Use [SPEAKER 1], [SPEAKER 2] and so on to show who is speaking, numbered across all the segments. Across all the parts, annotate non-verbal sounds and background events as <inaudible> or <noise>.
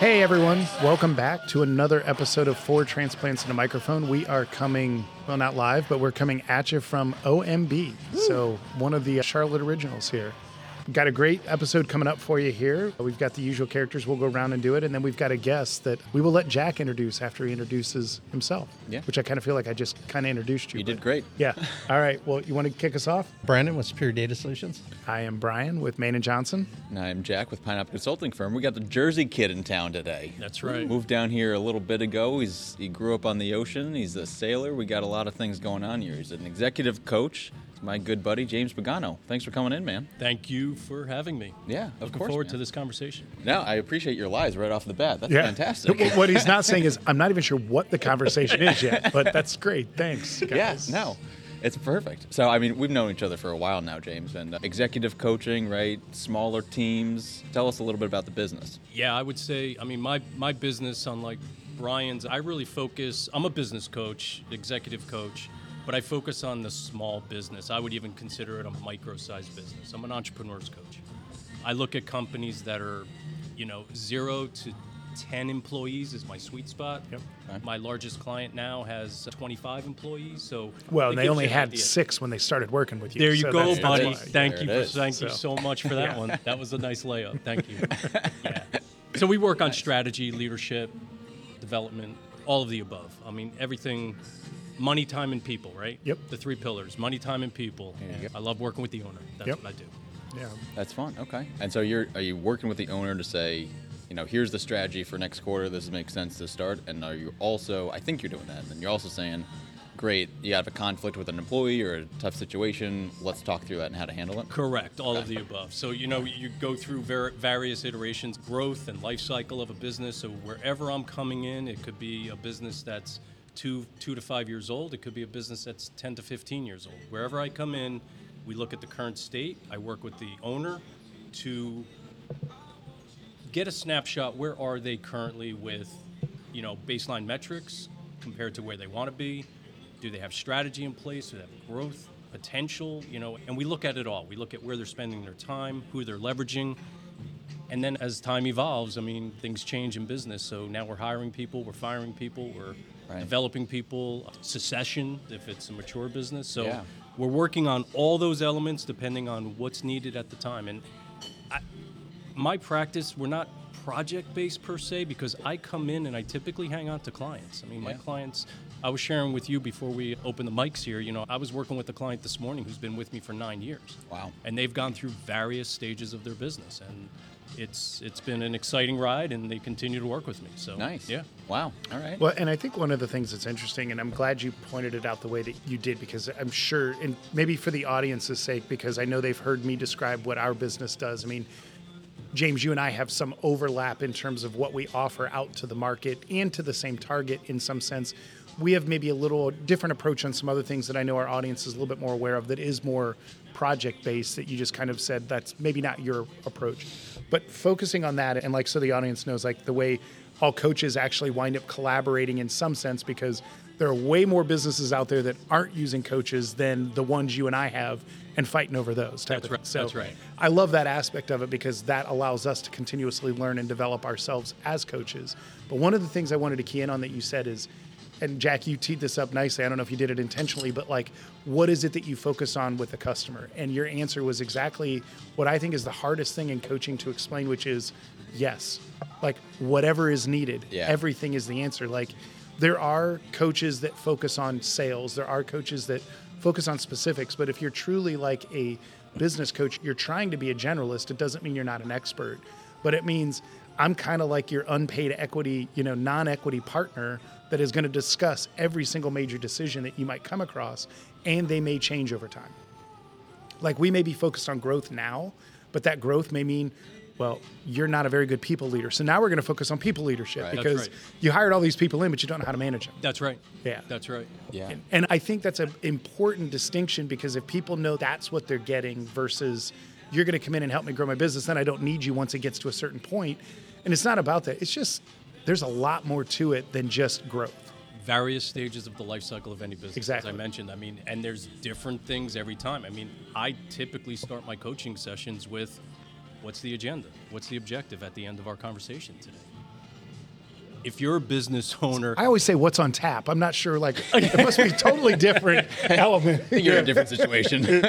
[SPEAKER 1] Hey everyone, welcome back to another episode of Four Transplants in a Microphone. We are coming, well, not live, but we're coming at you from OMB. So, one of the Charlotte originals here. Got a great episode coming up for you here. We've got the usual characters. We'll go around and do it. And then we've got a guest that we will let Jack introduce after he introduces himself.
[SPEAKER 2] Yeah.
[SPEAKER 1] Which I kind of feel like I just kind of introduced you.
[SPEAKER 2] You did great.
[SPEAKER 1] Yeah. <laughs> All right. Well, you want to kick us off?
[SPEAKER 3] Brandon with Superior Data Solutions.
[SPEAKER 1] I am Brian with Main and Johnson.
[SPEAKER 2] And I'm Jack with Pineapple Consulting Firm. We got the Jersey kid in town today.
[SPEAKER 4] That's right.
[SPEAKER 2] Moved down here a little bit ago. He's he grew up on the ocean. He's a sailor. We got a lot of things going on here. He's an executive coach. He's my good buddy James Pagano. Thanks for coming in, man.
[SPEAKER 4] Thank you for having me.
[SPEAKER 2] Yeah, of
[SPEAKER 4] Looking
[SPEAKER 2] course,
[SPEAKER 4] forward
[SPEAKER 2] man.
[SPEAKER 4] to this conversation.
[SPEAKER 2] No, I appreciate your lies right off the bat. That's fantastic.
[SPEAKER 1] What he's not saying is, <laughs> I'm not even sure what the conversation is yet, but that's great. Thanks. <laughs> Guys.
[SPEAKER 2] Yes, no, it's perfect. So, I mean, we've known each other for a while now, James, and uh, executive coaching, right? Smaller teams. Tell us a little bit about the business.
[SPEAKER 4] Yeah, I would say, I mean, my, my business, unlike Brian's, I really focus, I'm a business coach, executive coach, but I focus on the small business. I would even consider it a micro sized business. I'm an entrepreneur's coach. I look at companies that are, you know, zero to 10 employees is my sweet spot.
[SPEAKER 1] Yep.
[SPEAKER 2] Okay.
[SPEAKER 4] My largest client now has 25 employees. So
[SPEAKER 1] Well, they only had
[SPEAKER 4] idea.
[SPEAKER 1] six when they started working with you.
[SPEAKER 4] There you
[SPEAKER 1] so
[SPEAKER 4] go,
[SPEAKER 1] that's- that's
[SPEAKER 4] buddy.
[SPEAKER 1] why.
[SPEAKER 4] Thank
[SPEAKER 2] There
[SPEAKER 4] you for
[SPEAKER 2] is.
[SPEAKER 4] thank you
[SPEAKER 1] So-
[SPEAKER 4] so much for that
[SPEAKER 1] Yeah.
[SPEAKER 4] one. That was a nice layup. Thank you. <laughs> Yeah. So we work on strategy, leadership, development, all of the above. I mean, everything money, time, and people, right?
[SPEAKER 1] Yep.
[SPEAKER 4] The three pillars money, time, and people.
[SPEAKER 2] you go.
[SPEAKER 4] I love working with the owner. That's
[SPEAKER 1] Yep.
[SPEAKER 4] what I do.
[SPEAKER 1] Yeah.
[SPEAKER 2] That's fun. Okay. And so you're are you working with the owner to say, you know, here's the strategy for next quarter. This makes sense to start. And are you also? I think you're doing that. And then you're also saying, great, you have a conflict with an employee or a tough situation. Let's talk through that and how to handle it.
[SPEAKER 4] Correct, all of the above. So you know, you go through ver- various iterations, growth and life cycle of a business. So wherever I'm coming in, it could be a business that's two two to five years old. It could be a business that's 10 to 15 years old. Wherever I come in, we look at the current state. I work with the owner to get a snapshot. Where are they currently with, you know, baseline metrics compared to where they want to be? Do they have strategy in place? Do they have growth potential? You know, and we look at it all. We look at where they're spending their time, who they're leveraging, and then as time evolves, I mean, things change in business. So now we're hiring people, we're firing people, we're
[SPEAKER 2] Right.
[SPEAKER 4] developing people, succession if it's a mature business. So
[SPEAKER 2] Yeah.
[SPEAKER 4] we're working on all those elements depending on what's needed at the time. And my practice, we're not project based per se because I come in and I typically hang on to clients. I mean, my clients, I was sharing with you before we open the mics here, you know, I was working with a client this morning who's been with me for nine years.
[SPEAKER 2] Wow.
[SPEAKER 4] And they've gone through various stages of their business. And it's it's been an exciting ride and they continue to work with me. So
[SPEAKER 2] Nice.
[SPEAKER 4] Yeah.
[SPEAKER 2] Wow. All right.
[SPEAKER 1] Well, and I think one of the things that's interesting, and I'm glad you pointed it out the way that you did, because I'm sure, and maybe for the audience's sake, because I know they've heard me describe what our business does. I mean, James, you and I have some overlap in terms of what we offer out to the market and to the same target in some sense. We have maybe a little different approach on some other things that I know our audience is a little bit more aware of that is more project based that you just kind of said that's maybe not your approach. But focusing on that and like so the audience knows like the way all coaches actually wind up collaborating in some sense because there are way more businesses out there that aren't using coaches than the ones you and I have and fighting over those type
[SPEAKER 4] That's
[SPEAKER 1] of
[SPEAKER 4] right.
[SPEAKER 1] So
[SPEAKER 4] that's right.
[SPEAKER 1] I love that aspect of it because that allows us to continuously learn and develop ourselves as coaches. But one of the things I wanted to key in on that you said is, and Jack, you teed this up nicely. I don't know if you did it intentionally, but like, what is it that you focus on with the customer? And your answer was exactly what I think is the hardest thing in coaching to explain, which is yes. Like, whatever is needed,
[SPEAKER 2] Yeah.
[SPEAKER 1] everything is the answer. Like, there are coaches that focus on sales, there are coaches that focus on specifics, but if you're truly like a business coach, you're trying to be a generalist. It doesn't mean you're not an expert, but it means I'm kind of like your unpaid equity, you know, non-equity partner that is going to discuss every single major decision that you might come across, and they may change over time. Like we may be focused on growth now, but that growth may mean, well, you're not a very good people leader. So now we're going to focus on people leadership
[SPEAKER 2] Right.
[SPEAKER 1] Because
[SPEAKER 4] right.
[SPEAKER 1] you hired all these people in, but you don't know how to manage them.
[SPEAKER 4] That's right.
[SPEAKER 1] Yeah.
[SPEAKER 4] That's right.
[SPEAKER 2] yeah.
[SPEAKER 1] And, and I think that's an important distinction because if people know that's what they're getting versus you're going to come in and help me grow my business, then I don't need you once it gets to a certain point. And it's not about that. It's just there's a lot more to it than just growth.
[SPEAKER 4] various stages of the life cycle of any business.
[SPEAKER 1] Exactly.
[SPEAKER 4] As I mentioned, I mean, and there's different things every time. I mean, I typically start my coaching sessions with What's the agenda? What's the objective at the end of our conversation today? If you're a business owner,
[SPEAKER 1] I always say what's on tap. I'm not sure. Like it must be totally different <laughs> element.
[SPEAKER 2] You're in a different <laughs> situation. <laughs>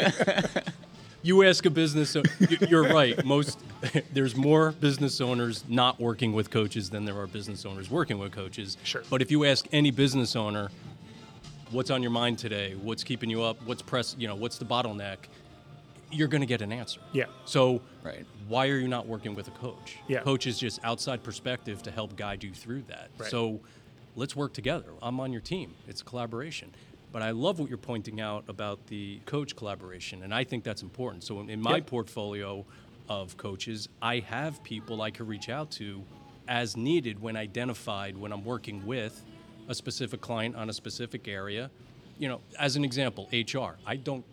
[SPEAKER 4] you ask a business o- y- you're right. Most <laughs> there's more business owners not working with coaches than there are business owners working with coaches.
[SPEAKER 1] Sure.
[SPEAKER 4] but if you ask any business owner what's on your mind today? What's keeping you up? What's press you know what's the bottleneck? You're going to get an answer.
[SPEAKER 1] Yeah.
[SPEAKER 4] so
[SPEAKER 2] Right.
[SPEAKER 4] why are you not working with a coach?
[SPEAKER 1] Yeah.
[SPEAKER 4] coach is just outside perspective to help guide you through that.
[SPEAKER 1] Right.
[SPEAKER 4] so let's work together. I'm on your team. It's a collaboration but i love what you're pointing out about the coach collaboration and i think that's important so in, in my
[SPEAKER 1] Yep.
[SPEAKER 4] portfolio of coaches i have people i could reach out to as needed when identified when i'm working with a specific client on a specific area you know as an example hr i don't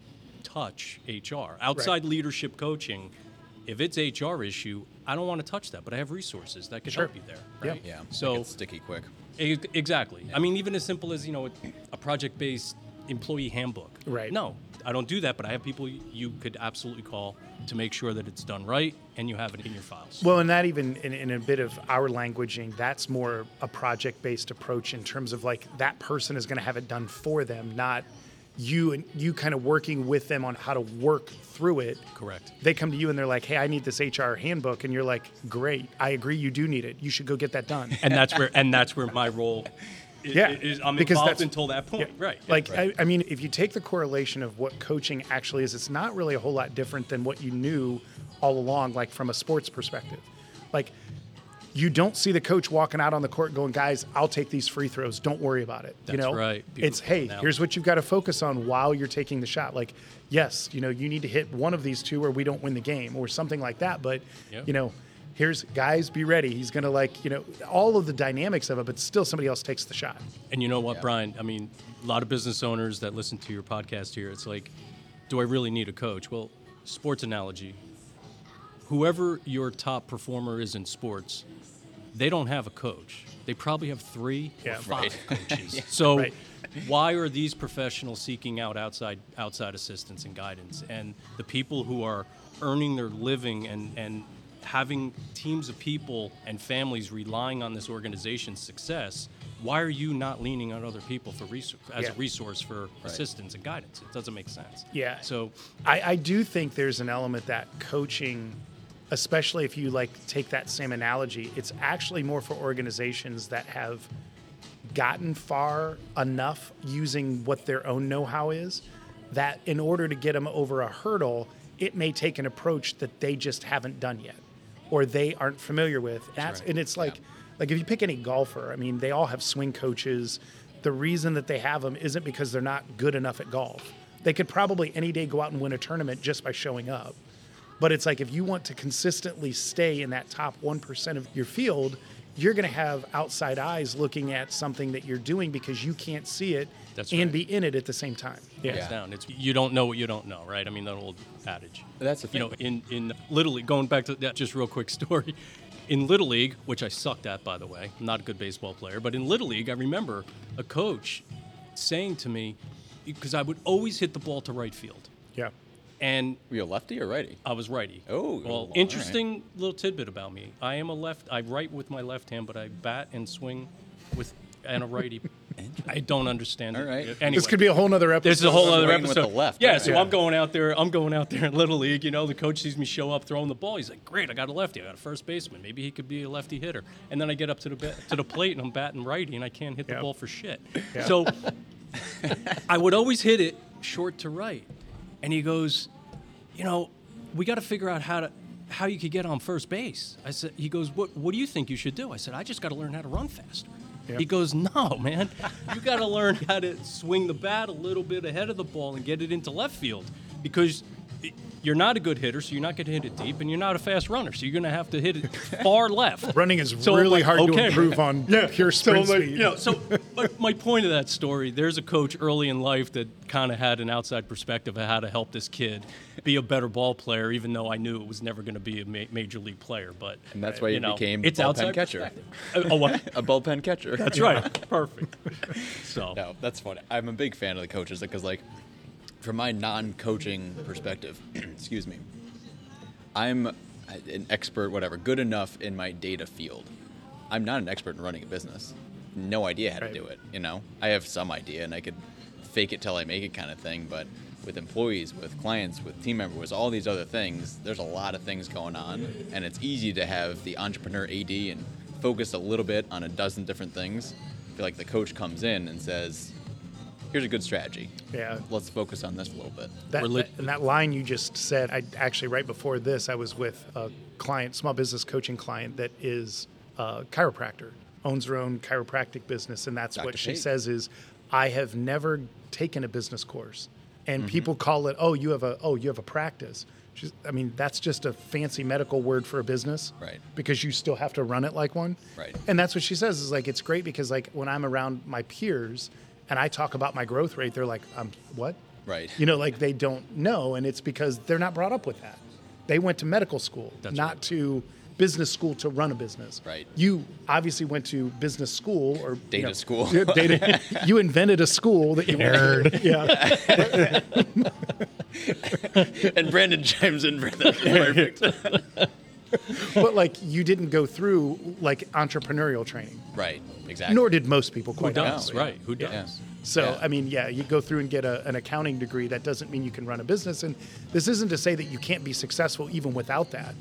[SPEAKER 4] touch hr outside leadership coaching if it's hr issue i don't want to touch that but i have resources that can
[SPEAKER 1] Sure.
[SPEAKER 4] help you there
[SPEAKER 1] Yeah.
[SPEAKER 4] right
[SPEAKER 2] yeah.
[SPEAKER 4] so
[SPEAKER 2] sticky quick.
[SPEAKER 4] Exactly. I mean, even as simple as you know, a project-based employee handbook.
[SPEAKER 1] Right.
[SPEAKER 4] No, I don't do that, but I have people you could absolutely call to make sure that it's done right and you have it in your files.
[SPEAKER 1] Well, and that even in, in a bit of our languaging, that's more a project based approach in terms of like that person is going to have it done for them, not you and you kind of working with them on how to work through it.
[SPEAKER 4] Correct.
[SPEAKER 1] They come to you and they're like, "Hey, I need this HR handbook," and you're like, "Great, I agree, you do need it. You should go get that done."
[SPEAKER 4] And that's where and that's where my role. i-
[SPEAKER 1] Yeah,
[SPEAKER 4] Is, I'm
[SPEAKER 1] because
[SPEAKER 4] involved
[SPEAKER 1] that's-
[SPEAKER 4] until that point.
[SPEAKER 1] Yeah.
[SPEAKER 4] Right.
[SPEAKER 1] Like, I, I mean, if you take the correlation of what coaching actually is, it's not really a whole lot different than what you knew all along, like from a sports perspective. Like, you don't see the coach walking out on the court going, guys, I'll take these free throws. Don't worry about it. you
[SPEAKER 4] That's
[SPEAKER 1] know,
[SPEAKER 4] right.
[SPEAKER 1] It's, hey,
[SPEAKER 4] analogy.
[SPEAKER 1] here's what you've got to focus on while you're taking the shot. Like, yes, you know, you need to hit one of these two or we don't win the game or something like that. But,
[SPEAKER 4] Yep.
[SPEAKER 1] you know, here's guys, be ready. He's going to like, you know, all of the dynamics of it, but still somebody else takes the shot.
[SPEAKER 4] And you know what, Brian? I mean, a lot of business owners that listen to your podcast here, it's like, do I really need a coach? Well, sports analogy. Whoever your top performer is in sports, they don't have a coach. They probably have three
[SPEAKER 1] Yeah.
[SPEAKER 4] or five
[SPEAKER 2] Right.
[SPEAKER 4] coaches. <laughs> So
[SPEAKER 1] Right.
[SPEAKER 4] why are these professionals seeking out outside outside assistance and guidance? And the people who are earning their living and, and having teams of people and families relying on this organization's success, why are you not leaning on other people for resource, as
[SPEAKER 1] Yeah.
[SPEAKER 4] a resource for assistance and guidance? It doesn't make sense.
[SPEAKER 1] Yeah.
[SPEAKER 4] So
[SPEAKER 1] I, I do think there's an element that coaching, especially if you like take that same analogy, it's actually more for organizations that have gotten far enough using what their own know-how is that in order to get them over a hurdle, it may take an approach that they just haven't done yet or they aren't familiar with. That's
[SPEAKER 4] right.
[SPEAKER 1] and it's like like if you pick any golfer, I mean, they all have swing coaches. The reason that they have them isn't because they're not good enough at golf. They could probably any day go out and win a tournament just by showing up. But it's like if you want to consistently stay in that top 1% of your field, you're going to have outside eyes looking at something that you're doing because you can't see it
[SPEAKER 4] That's
[SPEAKER 1] and
[SPEAKER 4] right.
[SPEAKER 1] be in it at the same time. Yeah.
[SPEAKER 4] hands down. It's you don't know what you don't know, right? I mean that old adage.
[SPEAKER 2] That's the
[SPEAKER 4] you know in in Little League. Going back to that, just real quick <laughs> story. In Little League, which I sucked at, by the way, I'm not a good baseball player, but in Little League, I remember a coach saying to me, because I would always hit the ball to right field,
[SPEAKER 1] Yeah.
[SPEAKER 4] And
[SPEAKER 2] Were you a lefty or righty?
[SPEAKER 4] I was righty.
[SPEAKER 2] Oh,
[SPEAKER 4] well,
[SPEAKER 2] all right.
[SPEAKER 4] interesting little tidbit about me. I am a left. I write with my left hand, but I bat and swing with and a righty. I don't understand
[SPEAKER 2] All
[SPEAKER 4] it. Anyway,
[SPEAKER 1] This could be a whole other episode.
[SPEAKER 4] there's a whole other
[SPEAKER 2] episode. with the left,
[SPEAKER 4] Yeah,
[SPEAKER 2] all
[SPEAKER 4] so
[SPEAKER 1] right.
[SPEAKER 4] I'm going out there. I'm going out there in little league. You know, the coach sees me show up throwing the ball. He's like, "Great, I got a lefty. I got a first baseman. Maybe he could be a lefty hitter." And then I get up to the ba- to the plate and I'm batting righty and I can't hit the
[SPEAKER 1] Yep.
[SPEAKER 4] ball for shit.
[SPEAKER 1] Yeah.
[SPEAKER 4] So <laughs> I would always hit it short to right. And he goes, "You know, we got to figure out how to." How you could get on first base? I said. He goes, "What? What do you think you should do?" I said, "I just got to learn how to run faster."
[SPEAKER 1] Yep.
[SPEAKER 4] He goes, No, man. You got to learn how to swing the bat a little bit ahead of the ball and get it into left field because you're not a good hitter, so you're not going to hit it deep, and you're not a fast runner, so you're going to have to hit it <laughs> far left.
[SPEAKER 1] Running is
[SPEAKER 4] So
[SPEAKER 1] really
[SPEAKER 4] like,
[SPEAKER 1] hard to
[SPEAKER 4] okay.
[SPEAKER 1] improve on <laughs> pure
[SPEAKER 4] So,
[SPEAKER 1] sprint
[SPEAKER 4] like,
[SPEAKER 1] speed.
[SPEAKER 4] you know, so my, my point of that story, there's a coach early in life that kind of had an outside perspective of how to help this kid be a better ball player, even though I knew it was never going to be a ma- major league player. But
[SPEAKER 2] And that's why you
[SPEAKER 4] know,
[SPEAKER 2] became
[SPEAKER 4] it's
[SPEAKER 2] bullpen
[SPEAKER 4] outside
[SPEAKER 2] catcher.
[SPEAKER 4] perspective. Uh, oh, what? <laughs>
[SPEAKER 2] A bullpen catcher.
[SPEAKER 4] That's right. Perfect. So
[SPEAKER 2] No, that's funny. I'm a big fan of the coaches because, like, from my non-coaching perspective, <clears throat> excuse me, I'm an expert, whatever, good enough in my data field. I'm not an expert in running a business. No idea how to
[SPEAKER 1] Right.
[SPEAKER 2] do it. You know, I have some idea, and I could fake it till I make it kind of thing. But with employees, with clients, with team members, all these other things, there's a lot of things going on, and it's easy to have the entrepreneur AD and focus a little bit on a dozen different things. I feel like the coach comes in and says, "Here's a good strategy.
[SPEAKER 1] Yeah.
[SPEAKER 2] Let's focus on this a little bit."
[SPEAKER 1] That,
[SPEAKER 4] li-
[SPEAKER 1] that- and that line you just said, I actually right before this, I was with a client, small business coaching client that is a chiropractor, owns her own chiropractic business, and that's
[SPEAKER 2] Dr.
[SPEAKER 1] what she says is, I have never taken a business course, and
[SPEAKER 2] Mm-hmm.
[SPEAKER 1] people call it, oh, you have a, oh, you have a practice. She's, I mean, that's just a fancy medical word for a business,
[SPEAKER 2] Right.
[SPEAKER 1] Because you still have to run it like one,
[SPEAKER 2] Right.
[SPEAKER 1] And that's what she says is like it's great because like when I'm around my peers and I talk about my growth rate, they're like, um, what?
[SPEAKER 2] Right.
[SPEAKER 1] You know, like they don't know, and it's because they're not brought up with that. They went to medical school,
[SPEAKER 4] That's
[SPEAKER 1] not
[SPEAKER 4] right.
[SPEAKER 1] to business school to run a business.
[SPEAKER 2] Right.
[SPEAKER 1] You obviously went to business school or you
[SPEAKER 2] Data
[SPEAKER 1] know,
[SPEAKER 2] school. <laughs>
[SPEAKER 1] data. you invented a school that you
[SPEAKER 3] Nerd. <laughs>
[SPEAKER 1] Yeah. <laughs>
[SPEAKER 2] and Brandon chimes in for that. Perfect. <laughs>
[SPEAKER 1] but like you didn't go through like entrepreneurial training,
[SPEAKER 2] right. Exactly.
[SPEAKER 1] nor did most people.
[SPEAKER 4] Who does?
[SPEAKER 1] honestly.
[SPEAKER 4] Right. Who does?
[SPEAKER 2] Yeah.
[SPEAKER 1] So
[SPEAKER 2] Yeah.
[SPEAKER 1] I mean, yeah, you go through and get a, an accounting degree. That doesn't mean you can run a business. And this isn't to say that you can't be successful even without that.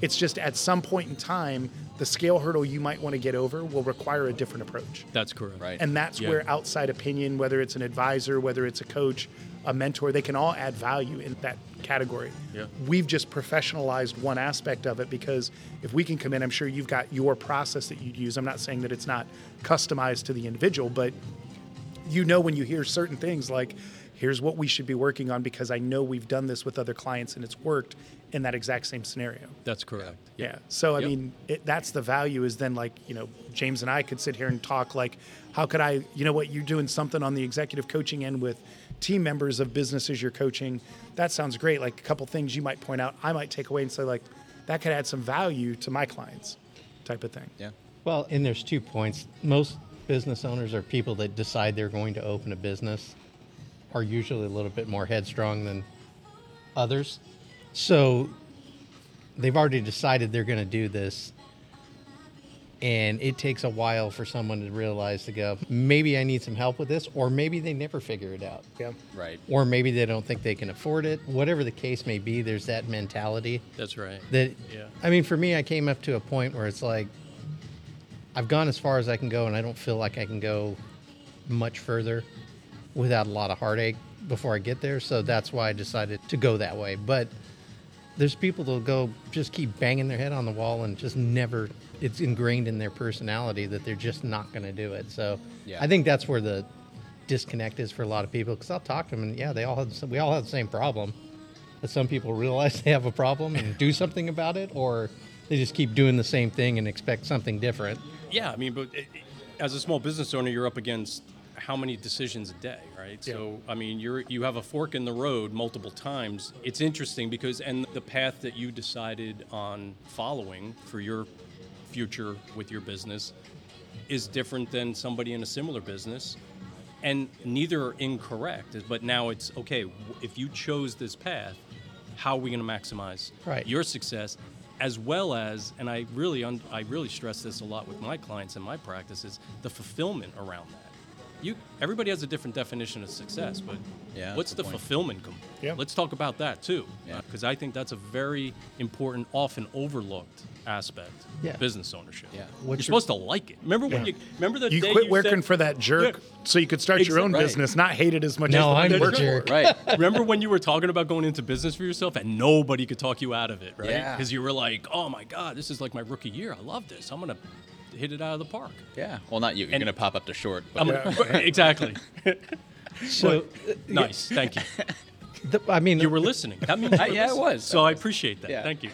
[SPEAKER 1] It's just at some point in time, the scale hurdle you might want to get over will require a different approach.
[SPEAKER 4] That's correct.
[SPEAKER 2] Right.
[SPEAKER 1] And that's
[SPEAKER 4] Yeah.
[SPEAKER 1] where outside opinion, whether it's an advisor, whether it's a coach, a mentor, they can all add value in that category.
[SPEAKER 4] Yeah.
[SPEAKER 1] We've just professionalized one aspect of it because if we can come in, I'm sure you've got your process that you'd use. I'm not saying that it's not customized to the individual, but you know when you hear certain things like here's what we should be working on because I know we've done this with other clients and it's worked in that exact same scenario.
[SPEAKER 4] That's correct.
[SPEAKER 1] Yeah. So I
[SPEAKER 4] Yep.
[SPEAKER 1] mean, it, that's the value. Is then like you know, James and I could sit here and talk like, how could I? You know what? You're doing something on the executive coaching end with team members of businesses you're coaching. That sounds great. Like a couple things you might point out, I might take away and say like, that could add some value to my clients, type of thing.
[SPEAKER 2] Yeah.
[SPEAKER 3] Well, and there's two points. Most business owners or people that decide they're going to open a business are usually a little bit more headstrong than others. So they've already decided they're going to do this. And it takes a while for someone to realize to go, maybe I need some help with this, or maybe they never figure it out.
[SPEAKER 1] Yeah.
[SPEAKER 2] Right.
[SPEAKER 3] Or maybe they don't think they can afford it. Whatever the case may be, there's that mentality
[SPEAKER 4] That's right.
[SPEAKER 3] that
[SPEAKER 4] Yeah.
[SPEAKER 3] I mean for me I came up to a point where it's like I've gone as far as I can go and I don't feel like I can go much further without a lot of heartache before I get there so that's why I decided to go that way but there's people that'll go just keep banging their head on the wall and just never it's ingrained in their personality that they're just not going to do it so
[SPEAKER 2] Yeah.
[SPEAKER 3] I think that's where the disconnect is for a lot of people because I'll talk to them and yeah they all have we all have the same problem that some people realize <laughs> they have a problem and do something about it, or they just keep doing the same thing and expect something different.
[SPEAKER 4] Yeah, I mean, but it, it- as a small business owner, you're up against how many decisions a day, right? So, I mean, you're you have a fork in the road multiple times. It's interesting because and the path that you decided on following for your future with your business is different than somebody in a similar business. And neither are incorrect, but now it's okay. If you chose this path, how are we going to maximize
[SPEAKER 3] Right.
[SPEAKER 4] your success as well as and i really un, i really stress this a lot with my clients and my practices the fulfillment around that you everybody has a different definition of success but
[SPEAKER 2] Yeah,
[SPEAKER 4] what's
[SPEAKER 2] good
[SPEAKER 4] the
[SPEAKER 2] point.
[SPEAKER 4] fulfillment com-
[SPEAKER 1] Yeah.
[SPEAKER 4] let's talk about that too
[SPEAKER 2] Yeah.
[SPEAKER 4] Uh, because i think that's a very important often overlooked aspect
[SPEAKER 3] Yeah.
[SPEAKER 4] business ownership
[SPEAKER 2] Yeah.
[SPEAKER 3] What's
[SPEAKER 4] you're
[SPEAKER 3] your-
[SPEAKER 4] supposed to like it remember when
[SPEAKER 1] Yeah.
[SPEAKER 4] you remember the
[SPEAKER 1] You
[SPEAKER 4] day
[SPEAKER 1] quit
[SPEAKER 4] you
[SPEAKER 1] working
[SPEAKER 4] said-
[SPEAKER 1] for that jerk
[SPEAKER 4] Yeah.
[SPEAKER 1] so you could start your
[SPEAKER 4] Exa-
[SPEAKER 1] own
[SPEAKER 2] right.
[SPEAKER 1] business, not hate it as much as
[SPEAKER 3] No,
[SPEAKER 1] the one
[SPEAKER 3] I'm
[SPEAKER 1] you
[SPEAKER 3] the
[SPEAKER 1] work for.
[SPEAKER 3] jerk. <laughs>
[SPEAKER 2] Right.
[SPEAKER 4] Remember when you were talking about going into business for yourself and nobody could talk you out of it, right?
[SPEAKER 2] Yeah.
[SPEAKER 4] Because you were like, "Oh my God, this is like my rookie year. I love this. I'm gonna hit it out of the park."
[SPEAKER 2] Yeah. Well, not you. You're
[SPEAKER 4] And-
[SPEAKER 2] gonna pop up to short. But
[SPEAKER 4] I'm gonna, <laughs> exactly. <laughs>
[SPEAKER 3] So,
[SPEAKER 4] nice. Thank you.
[SPEAKER 3] the, I mean,
[SPEAKER 4] You were listening. That means you
[SPEAKER 2] Uh,
[SPEAKER 4] were
[SPEAKER 2] yeah, it
[SPEAKER 4] listening.
[SPEAKER 2] was.
[SPEAKER 4] So I appreciate that.
[SPEAKER 2] Yeah.
[SPEAKER 4] Thank you.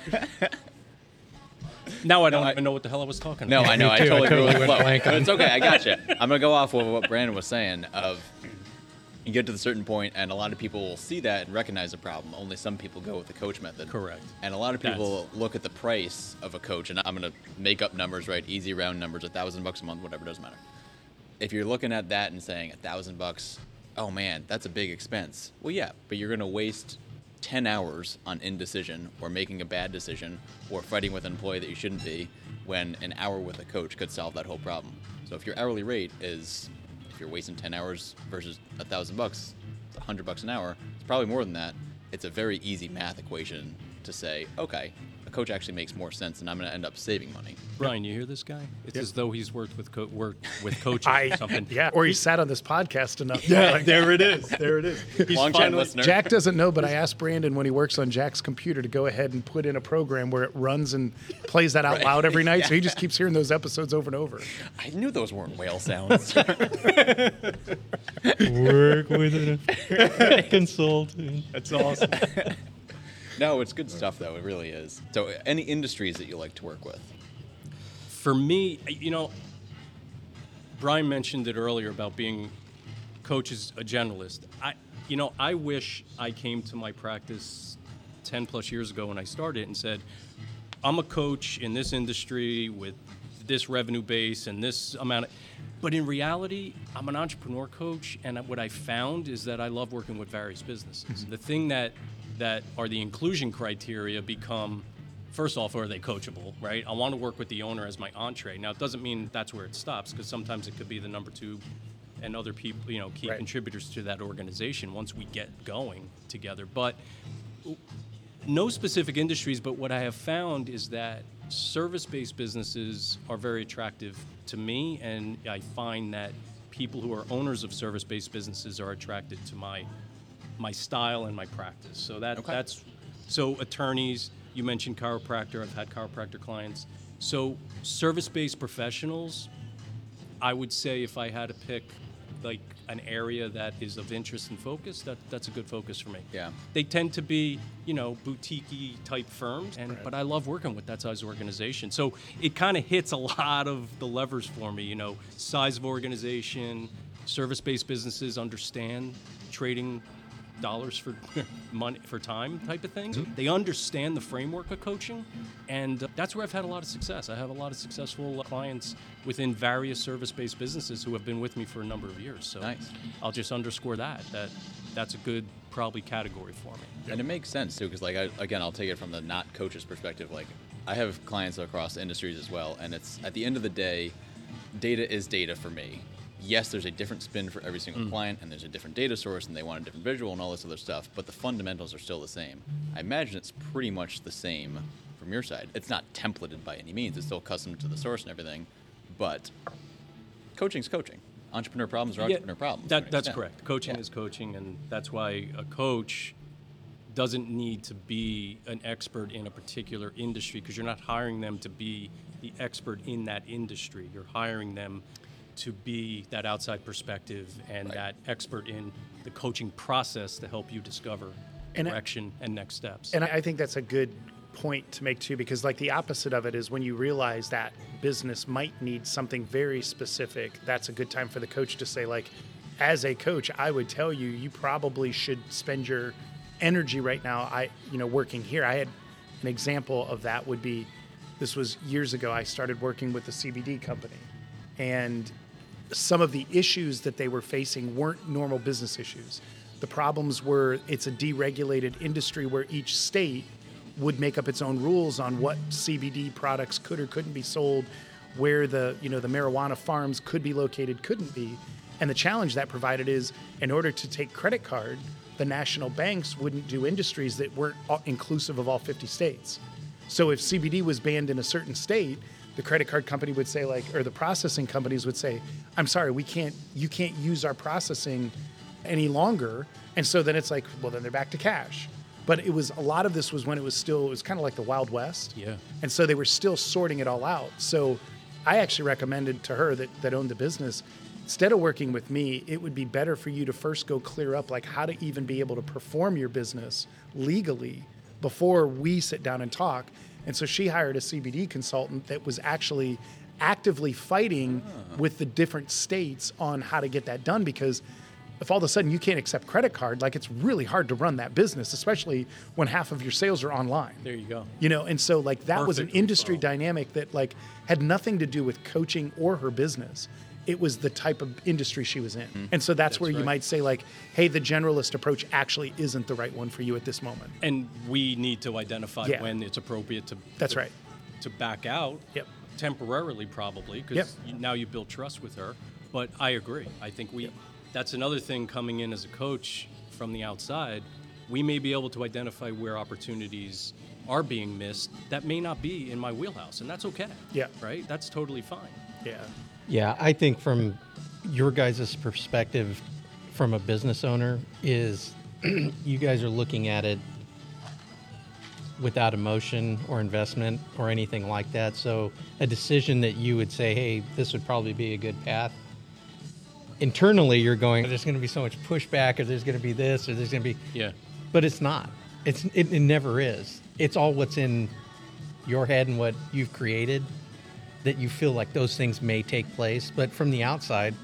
[SPEAKER 4] Now I don't
[SPEAKER 2] I-
[SPEAKER 4] even know what the hell I was talking
[SPEAKER 2] No,
[SPEAKER 4] about.
[SPEAKER 2] I know. <laughs> I
[SPEAKER 3] too. I
[SPEAKER 2] totally,
[SPEAKER 3] totally went blank on-
[SPEAKER 2] It's okay. I got you. <laughs> I'm gonna go off of what Brandon was saying. Of you get to the certain point, and a lot of people will see that and recognize the problem. Only some people go with the coach method.
[SPEAKER 4] Correct.
[SPEAKER 2] And a lot of people look at the price of a coach, and I'm gonna make up numbers, right? Easy round numbers, a thousand bucks a month, whatever, doesn't matter. If you're looking at that and saying a thousand bucks, oh man, that's a big expense. Well, yeah, but you're gonna waste 10 hours on indecision or making a bad decision or fighting with an employee that you shouldn't be when an hour with a coach could solve that whole problem. So if your hourly rate is if you're wasting 10 hours versus a thousand bucks, it's 100 bucks an hour. It's probably more than that. It's a very easy math equation to say, okay, a coach actually makes more sense, and I'm going to end up saving money.
[SPEAKER 4] Brian, you hear this guy? It's as though he's worked with co- worked with <laughs> coaches
[SPEAKER 1] I
[SPEAKER 4] or something.
[SPEAKER 1] yeah, or he sat on this podcast enough.
[SPEAKER 4] Yeah,
[SPEAKER 1] Like,
[SPEAKER 4] there it is. <laughs> There it is. He's
[SPEAKER 2] Long time
[SPEAKER 4] finally-
[SPEAKER 2] listener.
[SPEAKER 1] Jack doesn't know, but I asked Brandon when he works on Jack's computer to go ahead and put in a program where it runs and plays that out
[SPEAKER 2] Right.
[SPEAKER 1] loud every night. So he <laughs> just keeps hearing those episodes over and over.
[SPEAKER 2] I knew those weren't whale sounds.
[SPEAKER 3] Work with a consultant.
[SPEAKER 4] That's awesome.
[SPEAKER 2] No, it's good stuff, though. It really is. So, any industries that you like to work with?
[SPEAKER 4] For me, you know, Brian mentioned it earlier about being coaches a generalist. I, you know, I wish I came to my practice 10 plus years ago when I started and said, I'm a coach in this industry with this revenue base and this amount of. But in reality, I'm an entrepreneur coach, and what I found is that I love working with various businesses. Mm-hmm. The thing that that are the inclusion criteria become first off, are they coachable, right? I want to work with the owner as my entree. Now, it doesn't mean that's where it stops, because sometimes it could be the number two and other people, you know, key
[SPEAKER 1] Right.
[SPEAKER 4] contributors to that organization once we get going together. But no specific industries, but what I have found is that service based businesses are very attractive to me, and I find that people who are owners of service based businesses are attracted to my my style and my practice. So that
[SPEAKER 2] Okay.
[SPEAKER 4] that's so attorneys, you mentioned chiropractor, I've had chiropractor clients. So service based professionals, I would say if I had to pick like an area that is of interest and focus, that that's a good focus for me.
[SPEAKER 2] Yeah.
[SPEAKER 4] They tend to be, you know, boutique type firms, and but I love working with that size organization. So it kind of hits a lot of the levers for me. You know, size of organization, service-based businesses understand trading dollars for <laughs> money for time type of things. They understand the framework of coaching, and uh, that's where I've had a lot of success. I have a lot of successful clients within various service-based businesses who have been with me for a number of years. So
[SPEAKER 2] Nice.
[SPEAKER 4] I'll just underscore that that that's a good probably category for me.
[SPEAKER 2] And it makes sense too, because like I, again, I'll take it from the not coach's perspective. Like I have clients across industries as well, and it's at the end of the day, data is data for me. Yes, there's a different spin for every single mm. client, and there's a different data source, and they want a different visual and all this other stuff. But the fundamentals are still the same. I imagine it's pretty much the same from your side. It's not templated by any means. It's still custom to the source and everything, but coaching's coaching. Entrepreneur problems are
[SPEAKER 4] Yeah,
[SPEAKER 2] entrepreneur problems.
[SPEAKER 4] That, that's correct. Coaching
[SPEAKER 2] Yeah.
[SPEAKER 4] is coaching, and that's why a coach doesn't need to be an expert in a particular industry because you're not hiring them to be the expert in that industry. You're hiring them to be that outside perspective and
[SPEAKER 2] Right.
[SPEAKER 4] that expert in the coaching process to help you discover
[SPEAKER 1] And I-
[SPEAKER 4] direction and next steps.
[SPEAKER 1] And I I think that's a good point to make too, because like the opposite of it is when you realize that business might need something very specific, that's a good time for the coach to say, like, as a coach, I would tell you, you probably should spend your energy right now. I, you know, working here. I had an example of that would be, this was years ago. I started working with a CBD company, and some of the issues that they were facing weren't normal business issues. The problems were it's a deregulated industry where each state would make up its own rules on what CBD products could or couldn't be sold, where the you know the marijuana farms could be located, couldn't be. And the challenge that provided is in order to take credit card, the national banks wouldn't do industries that weren't inclusive of all 50 states. So if CBD was banned in a certain state, the credit card company would say like or the processing companies would say, "I'm sorry, we can't you can't use our processing any longer." And so then it's like, well then they're back to cash. But it was a lot of this was when it was still it was kind of like the Wild West.
[SPEAKER 4] Yeah.
[SPEAKER 1] And so they were still sorting it all out. So I actually recommended to her that that owned the business instead of working with me, it would be better for you to first go clear up like how to even be able to perform your business legally before we sit down and talk. And so she hired a CBD consultant that was actually actively fighting with the different states on how to get that done because if all of a sudden you can't accept credit card, like it's really hard to run that business, especially when half of your sales are online.
[SPEAKER 4] there you go.
[SPEAKER 1] You know, and so like that was an industry dynamic that like had nothing to do with coaching or her business. It was the type of industry she was in. Mm-hmm. And so that's, where you might say, like, hey, the generalist approach actually isn't the right one for you at this moment.
[SPEAKER 4] And we need to identify
[SPEAKER 1] Yeah.
[SPEAKER 4] when it's appropriate to.
[SPEAKER 1] That's
[SPEAKER 4] to-
[SPEAKER 1] right.
[SPEAKER 4] To back out.
[SPEAKER 1] Yep.
[SPEAKER 4] Temporarily, probably, because
[SPEAKER 1] Yep.
[SPEAKER 4] now you build trust with her. But I agree. I think we. That's another thing coming in as a coach from the outside. We may be able to identify where opportunities are being missed that may not be in my wheelhouse, and that's okay.
[SPEAKER 1] Yeah.
[SPEAKER 4] Right. That's totally fine.
[SPEAKER 1] Yeah.
[SPEAKER 3] Yeah, I think from your guys' perspective, from a business owner, is <clears throat> you guys are looking at it without emotion or investment or anything like that. So a decision that you would say, hey, this would probably be a good path. Internally, you're going, there's going to be so much pushback, or there's going to be this, or there's going to be,
[SPEAKER 4] Yeah.
[SPEAKER 3] but it's not. It's it, it never is. It's all what's in your head and what you've created that you feel like those things may take place. But from the outside,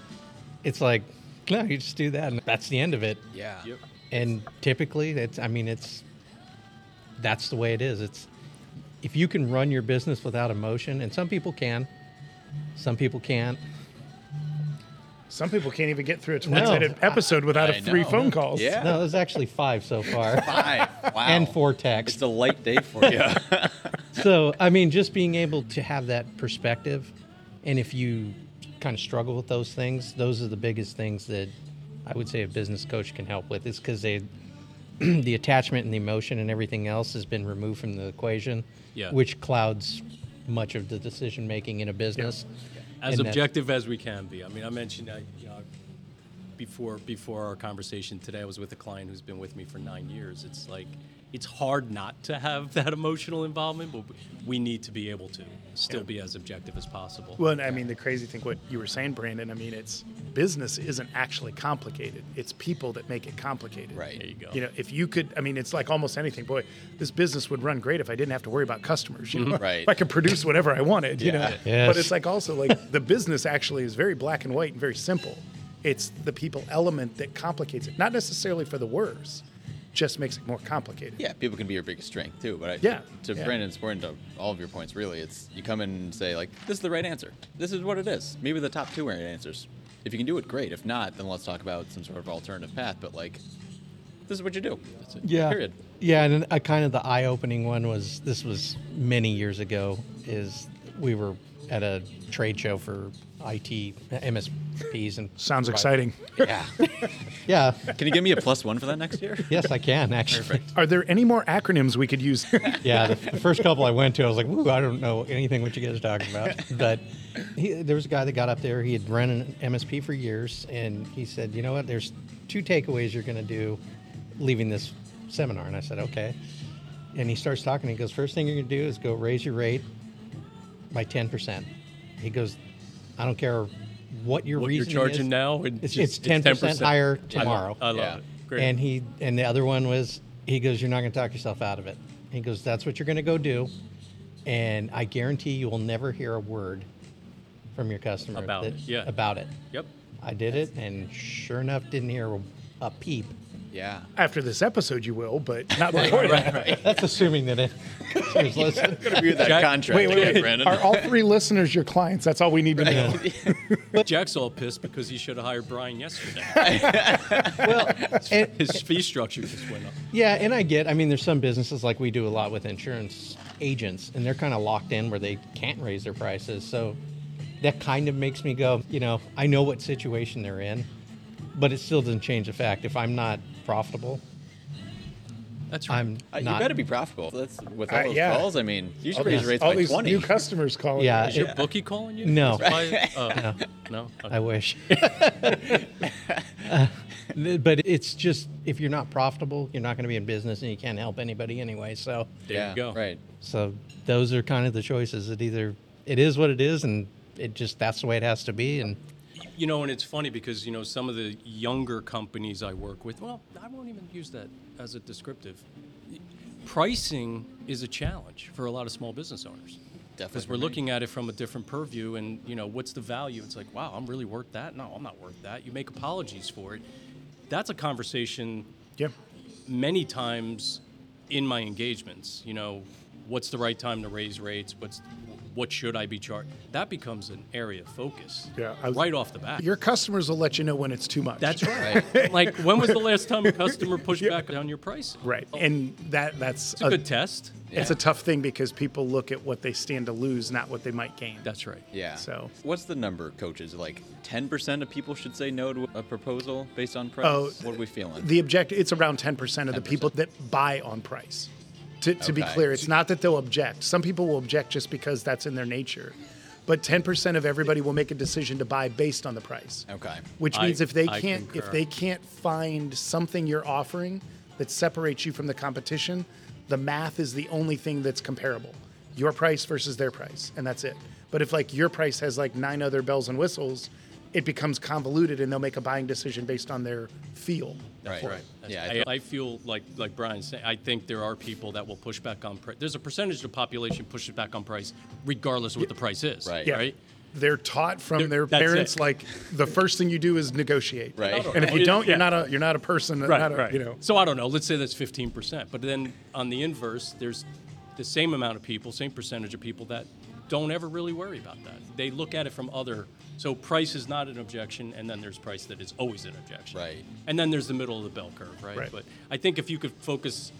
[SPEAKER 3] it's like, no, you just do that, and that's the end of it.
[SPEAKER 2] Yeah.
[SPEAKER 4] Yep.
[SPEAKER 3] And typically, it's I mean, it's that's the way it is. It's if you can run your business without emotion, and some people can, some people can't.
[SPEAKER 1] Some people can't even get through a 20
[SPEAKER 3] No.
[SPEAKER 1] minute episode without
[SPEAKER 2] I
[SPEAKER 1] a three
[SPEAKER 2] know.
[SPEAKER 1] phone calls.
[SPEAKER 2] Yeah.
[SPEAKER 3] No, there's actually five so far,
[SPEAKER 2] Five. <laughs> Wow.
[SPEAKER 3] and four texts.
[SPEAKER 2] It's a light day for you. <laughs> <laughs>
[SPEAKER 3] so I mean, just being able to have that perspective, and if you kind of struggle with those things, those are the biggest things that I would say a business coach can help with. Is because they, <clears throat> the attachment and the emotion and everything else has been removed from the equation,
[SPEAKER 4] Yeah.
[SPEAKER 3] which clouds much of the decision making in a business.
[SPEAKER 4] as
[SPEAKER 3] And
[SPEAKER 4] objective as we can be. I mean, I mentioned uh, you know, before before our conversation today, I was with a client who's been with me for nine years. It's like it's hard not to have that emotional involvement, but we need to be able to still be as objective as possible.
[SPEAKER 1] Well, and I mean, the crazy thing, what you were saying, Brandon, I mean, it's business isn't actually complicated. It's people that make it complicated.
[SPEAKER 2] Right.
[SPEAKER 4] there you go.
[SPEAKER 1] You know, if you could, I mean, it's like almost anything. Boy, this business would run great if I didn't have to worry about customers. You <laughs> know,
[SPEAKER 2] Right.
[SPEAKER 1] If I could produce whatever I wanted. You know,
[SPEAKER 3] Yes.
[SPEAKER 1] but it's like also like the business actually is very black and white and very simple. It's the people element that complicates it, not necessarily for the worse, just makes it more complicated.
[SPEAKER 2] Yeah, people can be your biggest strength too. But I,
[SPEAKER 1] Yeah,
[SPEAKER 2] to
[SPEAKER 1] yeah.
[SPEAKER 2] Brandon's point, to all of your points, really, it's you come in and say like, this is the right answer. This is what it is. Maybe the top two right answers. If you can do it, great. If not, then let's talk about some sort of alternative path. But like, this is what you do. That's it.
[SPEAKER 3] Yeah.
[SPEAKER 2] Period.
[SPEAKER 3] Yeah, and a uh, kind of the eye-opening one was this was many years ago. Is we were at a trade show for IT MSPs and
[SPEAKER 1] Sounds exciting.
[SPEAKER 2] Yeah. <laughs>
[SPEAKER 3] yeah,
[SPEAKER 2] can you give me a plus one for that next year?
[SPEAKER 3] yes, I can actually. Perfect.
[SPEAKER 1] Are there any more acronyms we could use? <laughs>
[SPEAKER 3] Yeah, the, the first couple I went to, I was like, "Woo, I don't know anything what you guys are talking about." <laughs> But he, there was a guy that got up there. He had run an MSP for years, and he said, "You know what? There's two takeaways you're going to do leaving this seminar." And I said, "Okay." And he starts talking. He goes, first thing you're going to do is go raise your rate by 10%." He goes, "I don't care what your
[SPEAKER 4] what you're charging
[SPEAKER 3] is.
[SPEAKER 4] now,
[SPEAKER 3] It's,
[SPEAKER 4] just-
[SPEAKER 3] it's 10% higher
[SPEAKER 4] I love-
[SPEAKER 3] tomorrow."
[SPEAKER 4] I love,
[SPEAKER 2] Yeah.
[SPEAKER 4] it. Great.
[SPEAKER 3] And he and the other one was he goes, You're not gonna talk yourself out of it. He goes, That's what you're gonna go do. And I guarantee you will never hear a word from your customer
[SPEAKER 4] About it, yeah.
[SPEAKER 3] about it.
[SPEAKER 4] yep.
[SPEAKER 3] I did it and sure enough didn't hear a, a peep.
[SPEAKER 2] Yeah.
[SPEAKER 1] After this episode, you will, but not <laughs> before that.
[SPEAKER 3] That's assuming that it customers listen.
[SPEAKER 2] Review that
[SPEAKER 4] Jack-
[SPEAKER 2] contract,
[SPEAKER 1] Wait, wait, wait.
[SPEAKER 2] Brandon.
[SPEAKER 1] Are all three listeners your clients? That's all we need to know. <laughs>
[SPEAKER 4] Jack's all pissed because he should have hired Brian yesterday. <laughs>
[SPEAKER 3] Well and,
[SPEAKER 4] His fee structure just went up.
[SPEAKER 3] Yeah, and I get. I mean, there's some businesses like we do a lot with insurance agents, and they're kind of locked in where they can't raise their prices. So that kind of makes me go. You know, I know what situation they're in, but it still doesn't change the fact if I'm not profitable,
[SPEAKER 4] That's right.
[SPEAKER 3] I'm
[SPEAKER 2] Uh, you
[SPEAKER 3] not.
[SPEAKER 2] better be profitable. That's with all
[SPEAKER 1] Uh,
[SPEAKER 2] those
[SPEAKER 1] yeah.
[SPEAKER 2] calls. I mean, you should
[SPEAKER 1] all
[SPEAKER 2] raise
[SPEAKER 1] these,
[SPEAKER 2] rates
[SPEAKER 1] all
[SPEAKER 2] by
[SPEAKER 1] these
[SPEAKER 2] twenty.
[SPEAKER 1] new customers calling.
[SPEAKER 3] Yeah,
[SPEAKER 4] Is
[SPEAKER 1] you.
[SPEAKER 4] your bookie calling you?
[SPEAKER 3] No.
[SPEAKER 4] That's why- <laughs> oh, no. Okay.
[SPEAKER 3] I wish. <laughs> Uh, but it's just if you're not profitable, you're not going to be in business, and you can't help anybody anyway. So,
[SPEAKER 4] There
[SPEAKER 2] yeah,
[SPEAKER 4] you go.
[SPEAKER 2] Right.
[SPEAKER 3] so those are kind of the choices. It either it is what it is, and it just that's the way it has to be. And
[SPEAKER 4] You know, and it's funny because, you know, some of the younger companies I work with, well, I won't even use that as a descriptive. Pricing is a challenge for a lot of small business owners. Because we're looking at it from a different purview and, you know, what's the value? It's like, wow, I'm really worth that? No, I'm not worth that. You make apologies for it. That's a conversation
[SPEAKER 1] Yeah.
[SPEAKER 4] many times in my engagements, you know, what's the right time to raise rates? What's what should I be charged? That becomes an area of focus.
[SPEAKER 1] Yeah, I
[SPEAKER 4] right off the bat.
[SPEAKER 1] Your customers will let you know when it's too much.
[SPEAKER 4] That's right. <laughs> like, when was the last time a customer pushed back on your price?
[SPEAKER 1] right, and that that's
[SPEAKER 4] It's a good test.
[SPEAKER 1] It's a tough thing because people look at what they stand to lose, not what they might gain.
[SPEAKER 4] That's right.
[SPEAKER 2] Yeah.
[SPEAKER 1] So-
[SPEAKER 2] what's the number, coaches? Like 10% of people should say no to a proposal based on price?
[SPEAKER 1] Oh,
[SPEAKER 2] what are we feeling?
[SPEAKER 1] the object it's around 10% of the people that buy on price to, to be clear it's not that they'll object. Some people will object just because that's in their nature. But 10% of everybody will make a decision to buy based on the price.
[SPEAKER 2] Okay.
[SPEAKER 1] which
[SPEAKER 4] I-
[SPEAKER 1] means if they
[SPEAKER 4] I
[SPEAKER 1] can't if they can't find something you're offering that separates you from the competition the math is the only thing that's comparable. Your price versus their price and that's it. But if like your price has like nine other bells and whistles it becomes convoluted and they'll make a buying decision based on their feel
[SPEAKER 2] Right.
[SPEAKER 4] Right. That's
[SPEAKER 2] Yeah. I.
[SPEAKER 4] I, I feel like like Brian's saying. I think there are people that will push back on price. There's a percentage of the population pushes back on price, regardless of what the price is.
[SPEAKER 2] Right.
[SPEAKER 1] Yeah.
[SPEAKER 4] Right.
[SPEAKER 1] They're taught from
[SPEAKER 4] They're-
[SPEAKER 1] their parents
[SPEAKER 4] it.
[SPEAKER 1] like the first thing you do is negotiate.
[SPEAKER 2] Right.
[SPEAKER 1] And if you don't, you're not a you're not a person. not a, You know.
[SPEAKER 4] So I don't know. Let's say that's 15%. But then on the inverse, there's the same amount of people, same percentage of people that don't ever really worry about that. They look at it from other. So price is not an objection, and then there's price that is always an objection.
[SPEAKER 2] Right.
[SPEAKER 4] And then there's the middle of the bell curve, right?
[SPEAKER 1] Right.
[SPEAKER 4] But I think if you could focus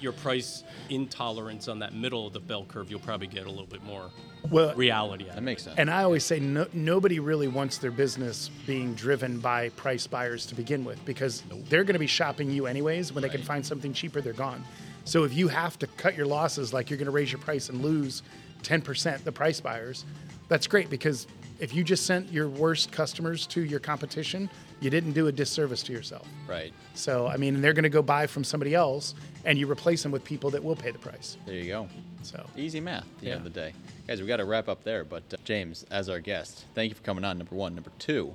[SPEAKER 4] your price intolerance on that middle of the bell curve, you'll probably get a little bit more
[SPEAKER 1] Well,
[SPEAKER 4] reality out
[SPEAKER 2] That
[SPEAKER 4] of it.
[SPEAKER 2] makes sense.
[SPEAKER 1] And I always say no, nobody really wants their business being driven by price buyers to begin with because they're going to be shopping you anyways. When they can find something cheaper, they're gone. So if you have to cut your losses, like you're going to raise your price and lose 10%, the price buyers, that's great because if you just sent your worst customers to your competition, you didn't do a disservice to yourself.
[SPEAKER 2] right.
[SPEAKER 1] So, I mean, they're going to go buy from somebody else and you replace them with people that will pay the price.
[SPEAKER 2] There you go.
[SPEAKER 1] So,
[SPEAKER 2] Easy math at the
[SPEAKER 1] Yeah.
[SPEAKER 2] end of the day. Guys, we got to wrap up there. But uh, James, as our guest, thank you for coming on, number one. Number two,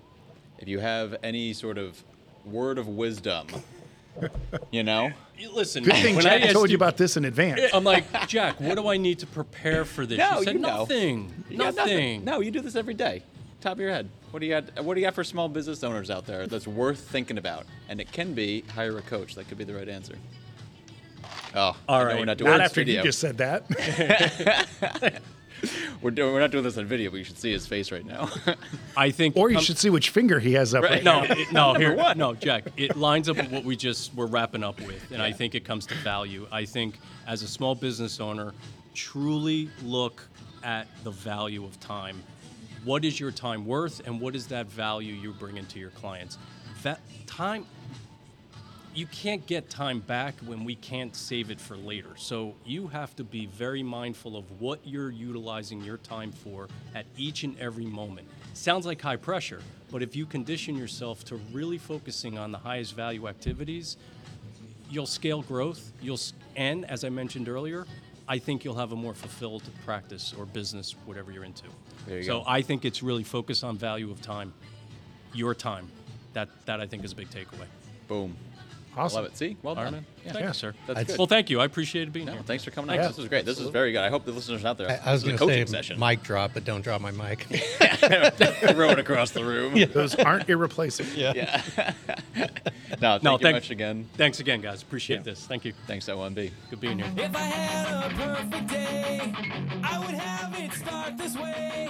[SPEAKER 2] if you have any sort of word of wisdom, you know,
[SPEAKER 4] You- Listen,
[SPEAKER 1] good thing
[SPEAKER 4] when
[SPEAKER 1] Jack
[SPEAKER 4] asked
[SPEAKER 1] told you about this in advance.
[SPEAKER 4] I'm like, Jack, what do I need to prepare for this?
[SPEAKER 2] No,
[SPEAKER 4] you said
[SPEAKER 2] you know.
[SPEAKER 4] nothing.
[SPEAKER 2] You got
[SPEAKER 4] Nothing.
[SPEAKER 2] No, you do this every day. Top of your head. What do you got? What do you got for small business owners out there that's worth thinking about? And it can be hire a coach. That could be the right answer. Oh,
[SPEAKER 4] All
[SPEAKER 2] I know
[SPEAKER 4] right.
[SPEAKER 2] We're not doing
[SPEAKER 1] Not after
[SPEAKER 2] video.
[SPEAKER 1] you just said that. <laughs> <laughs> <laughs>
[SPEAKER 2] We're doing. We're not doing this on video, but you should see his face right now. <laughs>
[SPEAKER 4] I think.
[SPEAKER 1] or you
[SPEAKER 4] um,
[SPEAKER 1] should see which finger he has up right,
[SPEAKER 2] Right.
[SPEAKER 1] now.
[SPEAKER 4] No, it, no, <laughs> here, no, Jack. It lines up with what we just were wrapping up with, and I think it comes to value. I think as a small business owner, truly look at the value of time. What is your time worth, and what is that value you bring into your clients? That time, you can't get time back when we can't save it for later. So you have to be very mindful of what you're utilizing your time for at each and every moment. Sounds like high pressure, but if you condition yourself to really focusing on the highest value activities, you'll scale growth. You'll and as I mentioned earlier, I think you'll have a more fulfilled practice or business, whatever you're into.
[SPEAKER 2] There you
[SPEAKER 4] so
[SPEAKER 2] go.
[SPEAKER 4] I think it's really focus on value of time, your time. That that I think is a big takeaway.
[SPEAKER 2] Boom.
[SPEAKER 1] Awesome.
[SPEAKER 2] Love it. See, well done,
[SPEAKER 4] right.
[SPEAKER 2] man. Yeah.
[SPEAKER 4] Thank you, sir.
[SPEAKER 2] That's good.
[SPEAKER 4] Well, thank you. I appreciated being
[SPEAKER 2] No,
[SPEAKER 4] here.
[SPEAKER 2] thanks for coming on.
[SPEAKER 1] Yeah,
[SPEAKER 2] This was great. This was very good. I hope the listeners out there.
[SPEAKER 3] I, I was
[SPEAKER 2] this
[SPEAKER 3] going
[SPEAKER 2] is a
[SPEAKER 3] to
[SPEAKER 2] coaching
[SPEAKER 3] say
[SPEAKER 2] session.
[SPEAKER 3] mic drop, but don't drop my mic. <laughs>
[SPEAKER 2] Throw <laughs> it across the room.
[SPEAKER 1] Those aren't irreplaceable.
[SPEAKER 2] Yeah. <laughs> no, thank
[SPEAKER 4] No,
[SPEAKER 2] you
[SPEAKER 4] thank-
[SPEAKER 2] much again.
[SPEAKER 4] Thanks again, guys. Appreciate
[SPEAKER 1] Yeah.
[SPEAKER 4] this. Thank you.
[SPEAKER 2] Thanks, L1B.
[SPEAKER 4] Good being here.
[SPEAKER 5] If I had a perfect day, I would have it start this way.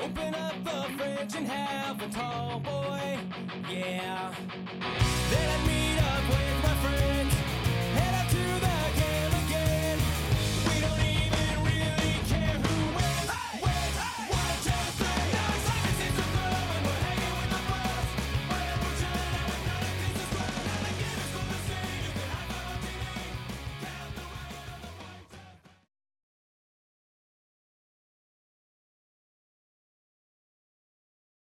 [SPEAKER 5] Open up the fridge and have a tall boy, yeah. Then I'd meet up with my friends,